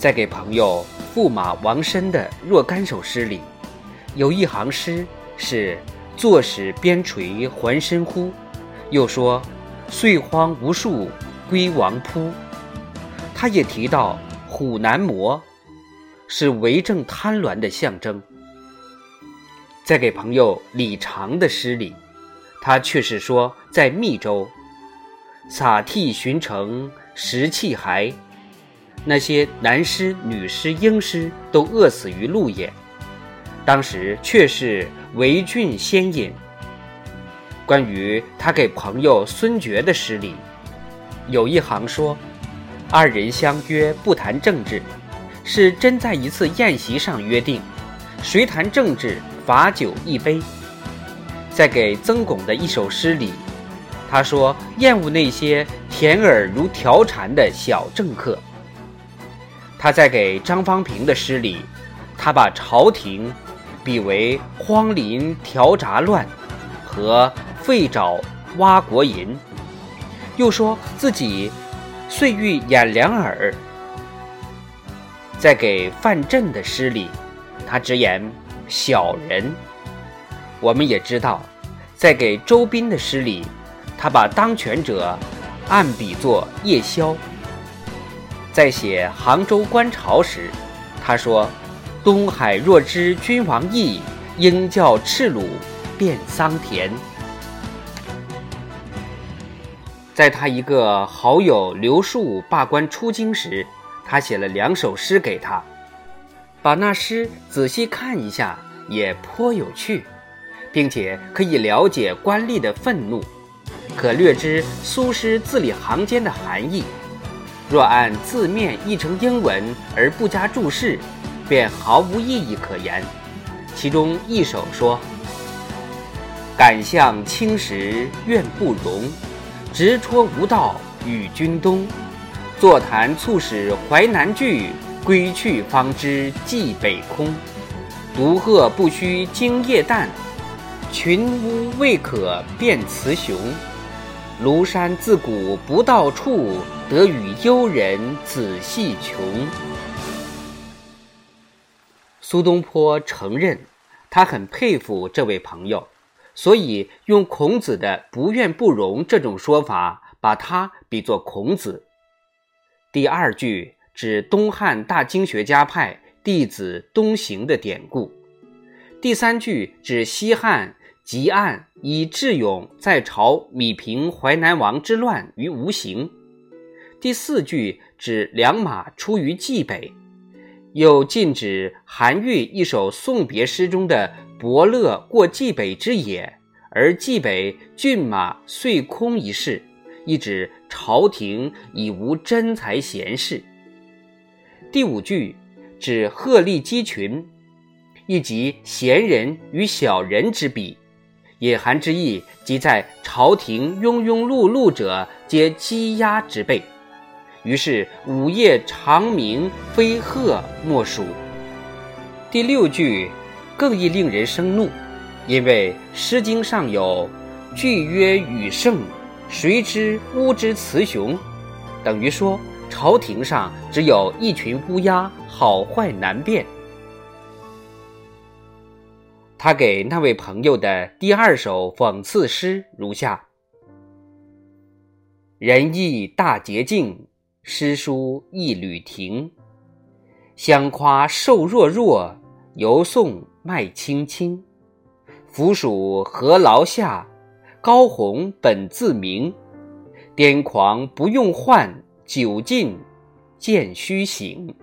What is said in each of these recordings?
在给朋友驸马王申的若干首诗里，有一行诗是“坐使边陲还深乎”，又说“岁荒无数归王扑”。他也提到虎难磨，是为政贪婪的象征。在给朋友李长的诗里，他却是说在密州，洒涕寻城食气骸。那些男尸、女尸、婴尸都饿死于路野，当时却是为俊先引。关于他给朋友孙觉的诗里，有一行说：“二人相约不谈政治，是真在一次宴席上约定，谁谈政治，罚酒一杯。”在给曾巩的一首诗里，他说厌恶那些甜耳如调禅的小政客。他在给张方平的诗里，他把朝廷比为荒林调杂乱和废沼挖国银，又说自己岁欲掩两耳。在给范镇的诗里，他直言小人。我们也知道，在给周斌的诗里，他把当权者暗比作夜宵。在写杭州观潮时，他说：“东海若知君王意，应教赤鲁遍桑田。”在他一个好友刘树罢官出京时，他写了两首诗给他，把那诗仔细看一下，也颇有趣，并且可以了解官吏的愤怒，可略知苏诗字里行间的含义。若按字面译成英文而不加注释，便毫无意义可言。其中一首说：“敢向青石怨不容，直戳无道与君东。坐谈促使淮南聚，归去方知蓟北空。独鹤不须惊夜旦，群乌未可辨雌雄。庐山自古不到处。”得与幽人仔细穷。苏东坡承认，他很佩服这位朋友，所以用孔子的“不怨不容”这种说法，把他比作孔子。第二句指东汉大经学家派弟子东行的典故，第三句指西汉汲案以智勇在朝米平淮南王之乱于无形。第四句指良马出于冀北，又禁止韩愈一首送别诗中的“伯乐过冀北之野，而冀北骏马遂空”一事，意指朝廷已无真才贤士。第五句指鹤立鸡群，亦即贤人与小人之比，隐含之意即在朝廷庸庸碌碌者皆鸡鸭之辈。于是午夜长鸣，非鹤莫属。第六句更易令人生怒，因为《诗经》上有“句曰羽圣，谁知乌之雌雄”，等于说朝廷上只有一群乌鸦，好坏难辨。他给那位朋友的第二首讽刺诗如下：“仁义大洁净。”诗书一缕停，相夸瘦弱弱，犹颂麦青青。夫属何劳下？高鸿本自明。癫狂不用唤，酒尽渐须醒。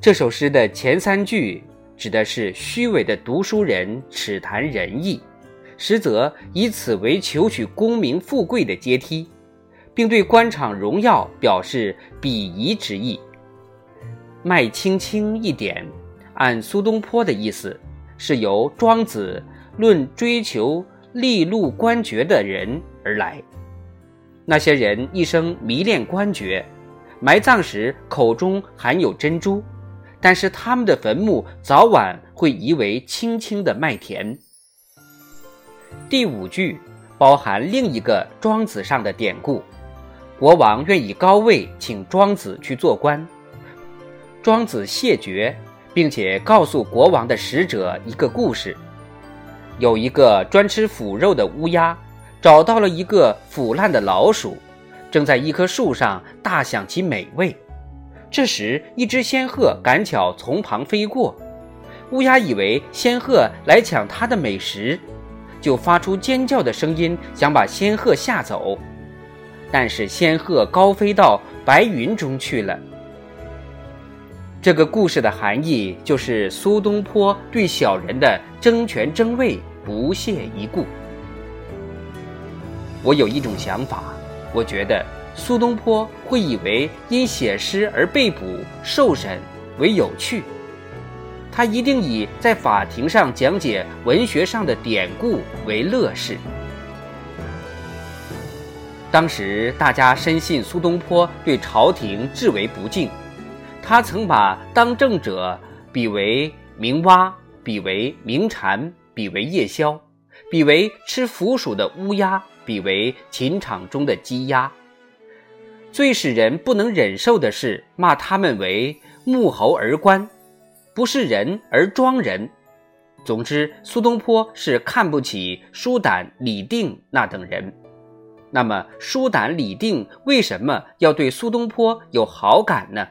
这首诗的前三句指的是虚伪的读书人耻谈仁义，实则以此为求取功名富贵的阶梯。并对官场荣耀表示鄙夷之意。麦青青一点，按苏东坡的意思，是由庄子论追求利禄官爵的人而来。那些人一生迷恋官爵，埋葬时口中含有珍珠，但是他们的坟墓早晚会夷为青青的麦田。第五句包含另一个庄子上的典故。国王愿以高位请庄子去做官。庄子谢绝，并且告诉国王的使者一个故事：有一个专吃腐肉的乌鸦，找到了一个腐烂的老鼠，正在一棵树上大享其美味。这时，一只仙鹤赶巧从旁飞过，乌鸦以为仙鹤来抢它的美食，就发出尖叫的声音，想把仙鹤吓走。但是仙鹤高飞到白云中去了。这个故事的含义就是苏东坡对小人的争权争位不屑一顾。我有一种想法，我觉得。苏东坡会以为因写诗而被捕受审为有趣，他一定以在法庭上讲解文学上的典故为乐事。当时大家深信苏东坡对朝廷至为不敬，他曾把当政者比为明蛙，比为鸣蝉，比为夜宵，比为吃腐鼠的乌鸦，比为琴场中的鸡鸭。最使人不能忍受的是骂他们为木猴而官，不是人而装人。总之，苏东坡是看不起舒胆、李定那等人。那么，舒胆、李定为什么要对苏东坡有好感呢？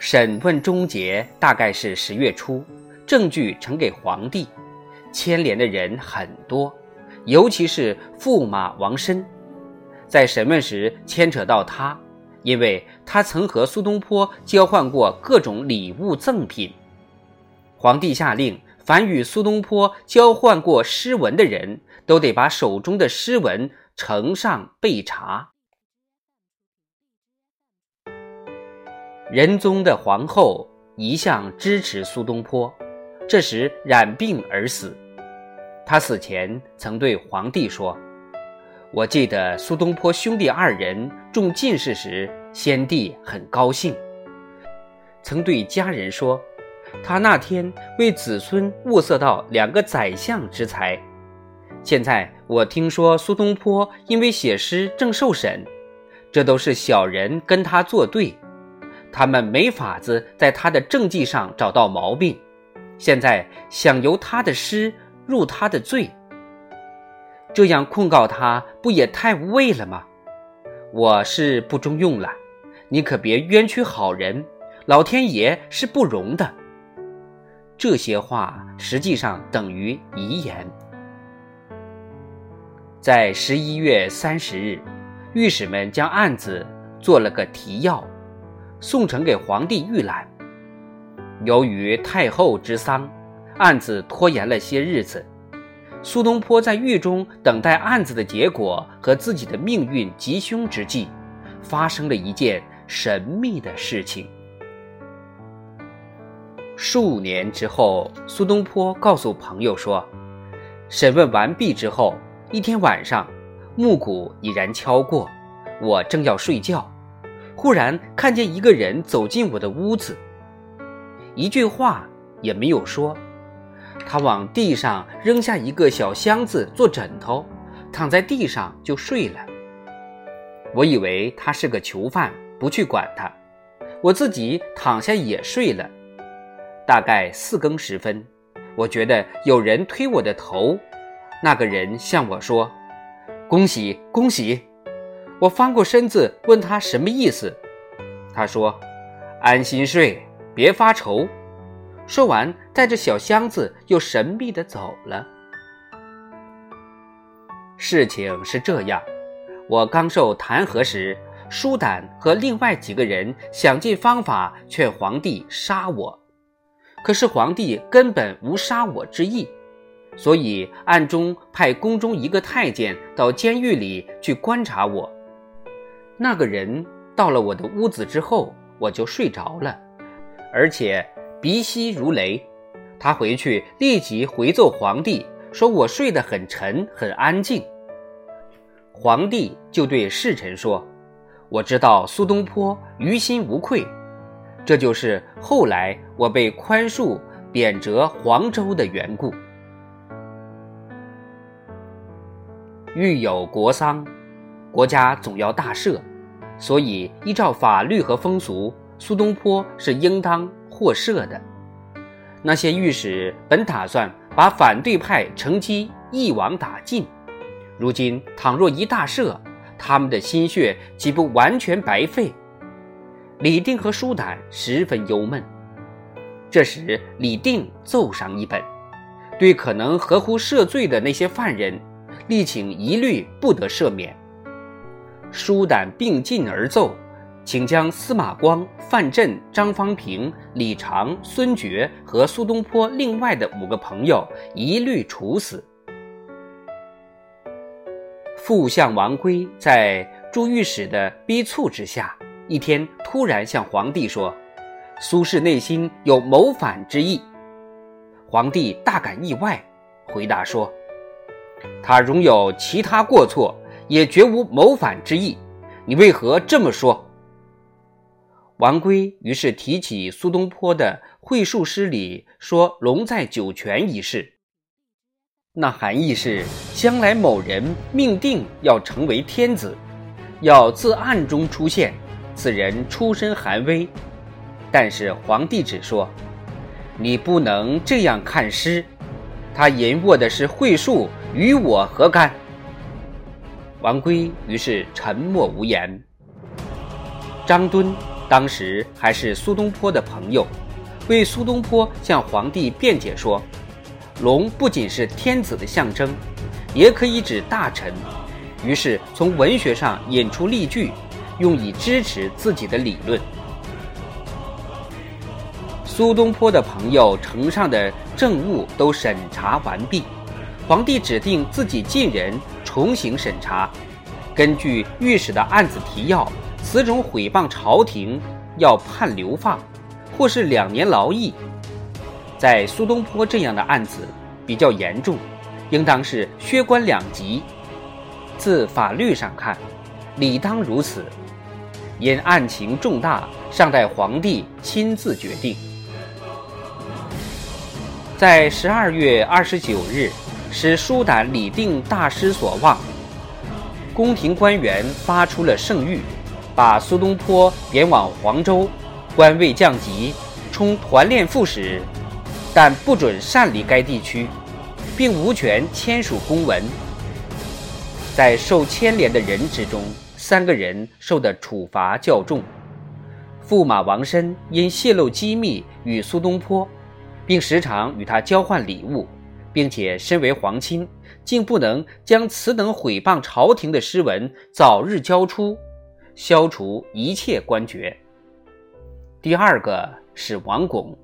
审问终结，大概是十月初，证据呈给皇帝，牵连的人很多，尤其是驸马王申。在审问时牵扯到他，因为他曾和苏东坡交换过各种礼物赠品。皇帝下令，凡与苏东坡交换过诗文的人都得把手中的诗文呈上备查。仁宗的皇后一向支持苏东坡，这时染病而死。他死前曾对皇帝说。我记得苏东坡兄弟二人中进士时，先帝很高兴，曾对家人说：“他那天为子孙物色到两个宰相之才。”现在我听说苏东坡因为写诗正受审，这都是小人跟他作对，他们没法子在他的政绩上找到毛病，现在想由他的诗入他的罪。这样控告他，不也太无谓了吗？我是不中用了，你可别冤屈好人，老天爷是不容的。这些话实际上等于遗言。在十一月三十日，御史们将案子做了个提要，送呈给皇帝预览。由于太后之丧，案子拖延了些日子。苏东坡在狱中等待案子的结果和自己的命运吉凶之际，发生了一件神秘的事情。数年之后，苏东坡告诉朋友说：“审问完毕之后，一天晚上，木鼓已然敲过，我正要睡觉，忽然看见一个人走进我的屋子，一句话也没有说。”他往地上扔下一个小箱子做枕头，躺在地上就睡了。我以为他是个囚犯，不去管他。我自己躺下也睡了。大概四更时分，我觉得有人推我的头。那个人向我说：“恭喜恭喜！”我翻过身子问他什么意思。他说：“安心睡，别发愁。”说完，带着小箱子又神秘的走了。事情是这样：我刚受弹劾时，舒胆和另外几个人想尽方法劝皇帝杀我，可是皇帝根本无杀我之意，所以暗中派宫中一个太监到监狱里去观察我。那个人到了我的屋子之后，我就睡着了，而且。鼻息如雷，他回去立即回奏皇帝，说我睡得很沉，很安静。皇帝就对侍臣说：“我知道苏东坡于心无愧，这就是后来我被宽恕贬谪黄州的缘故。”遇有国丧，国家总要大赦，所以依照法律和风俗，苏东坡是应当获赦的。那些御史本打算把反对派乘机一网打尽，如今倘若一大赦，他们的心血岂不完全白费？李定和舒胆十分忧闷。这时，李定奏上一本，对可能合乎赦罪的那些犯人，力请一律不得赦免。舒胆并进而奏。请将司马光、范振、张方平、李长、孙觉和苏东坡另外的五个朋友一律处死。副相王圭在朱御史的逼促之下，一天突然向皇帝说：“苏轼内心有谋反之意。”皇帝大感意外，回答说：“他容有其他过错，也绝无谋反之意。你为何这么说？”王圭于是提起苏东坡的会述诗里说“龙在九泉”一事，那含义是将来某人命定要成为天子，要自暗中出现，此人出身寒微。但是皇帝只说：“你不能这样看诗，他吟握的是会述，与我何干？”王圭于是沉默无言。张敦。当时还是苏东坡的朋友，为苏东坡向皇帝辩解说：“龙不仅是天子的象征，也可以指大臣。”于是从文学上引出例句，用以支持自己的理论。苏东坡的朋友呈上的政务都审查完毕，皇帝指定自己近人重行审查，根据御史的案子提要。此种毁谤朝廷，要判流放，或是两年劳役。在苏东坡这样的案子比较严重，应当是削官两级。自法律上看，理当如此。因案情重大，尚待皇帝亲自决定。在十二月二十九日，使书胆李定大失所望，宫廷官员发出了圣谕。把苏东坡贬往黄州，官位降级，充团练副使，但不准擅离该地区，并无权签署公文。在受牵连的人之中，三个人受的处罚较重。驸马王申因泄露机密与苏东坡，并时常与他交换礼物，并且身为皇亲，竟不能将此等毁谤朝廷的诗文早日交出。消除一切官爵。第二个是王巩，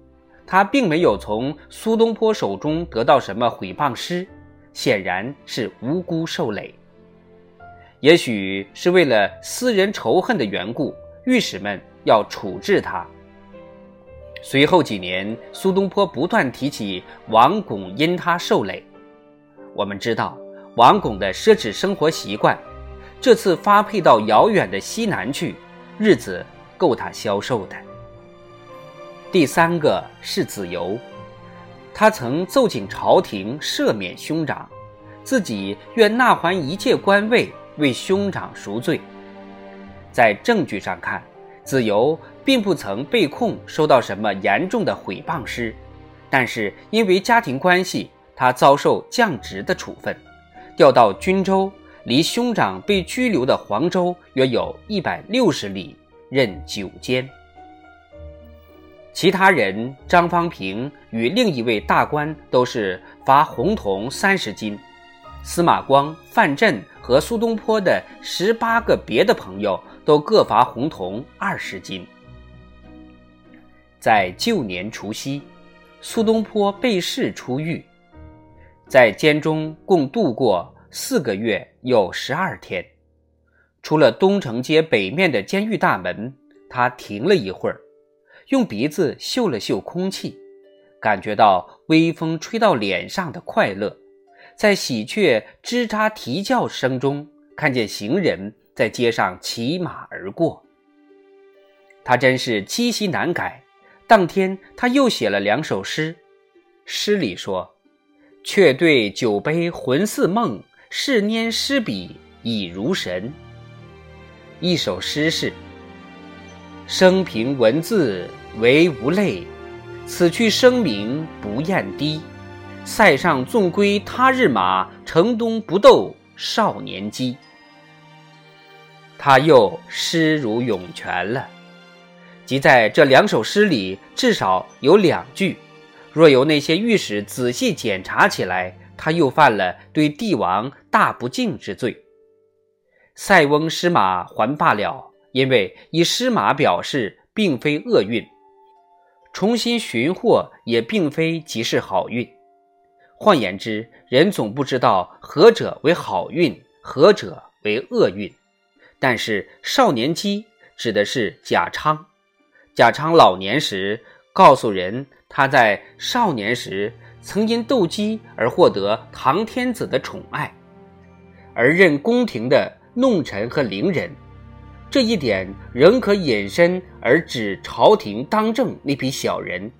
他并没有从苏东坡手中得到什么毁谤诗，显然是无辜受累。也许是为了私人仇恨的缘故，御史们要处置他。随后几年，苏东坡不断提起王巩因他受累。我们知道王巩的奢侈生活习惯。这次发配到遥远的西南去，日子够他消受的。第三个是子由，他曾奏请朝廷赦免兄长，自己愿纳还一切官位，为兄长赎罪。在证据上看，子由并不曾被控收到什么严重的毁谤诗，但是因为家庭关系，他遭受降职的处分，调到均州。离兄长被拘留的黄州约有一百六十里，任九监。其他人张方平与另一位大官都是罚红铜三十斤，司马光、范振和苏东坡的十八个别的朋友都各罚红铜二十斤。在旧年除夕，苏东坡被释出狱，在监中共度过。四个月又十二天，出了东城街北面的监狱大门，他停了一会儿，用鼻子嗅了嗅空气，感觉到微风吹到脸上的快乐，在喜鹊吱喳啼叫声中，看见行人在街上骑马而过。他真是七夕难改。当天他又写了两首诗，诗里说：“却对酒杯魂似梦。是拈诗笔已如神，一首诗是：“生平文字唯无泪，此去声名不厌低。塞上纵归他日马，城东不斗少年鸡。”他又诗如涌泉了，即在这两首诗里，至少有两句，若由那些御史仔细检查起来，他又犯了对帝王大不敬之罪。塞翁失马还罢了，因为以失马表示并非厄运；重新寻获也并非即是好运。换言之，人总不知道何者为好运，何者为厄运。但是少年鸡指的是贾昌，贾昌老年时告诉人，他在少年时曾因斗鸡而获得唐天子的宠爱，而任宫廷的弄臣和伶人，这一点仍可引申而指朝廷当政那批小人，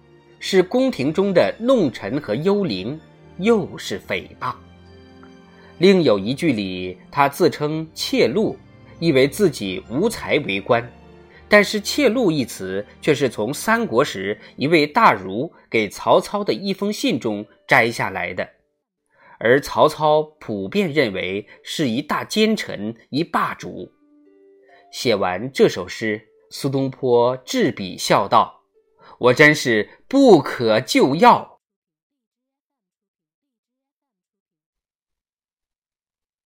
是宫廷中的弄臣和幽灵，又是诽谤。另有一句里，他自称窃禄。以为自己无才为官，但是“窃禄”一词却是从三国时一位大儒给曹操的一封信中摘下来的，而曹操普遍认为是一大奸臣、一霸主。写完这首诗，苏东坡执笔笑道：“我真是不可救药。”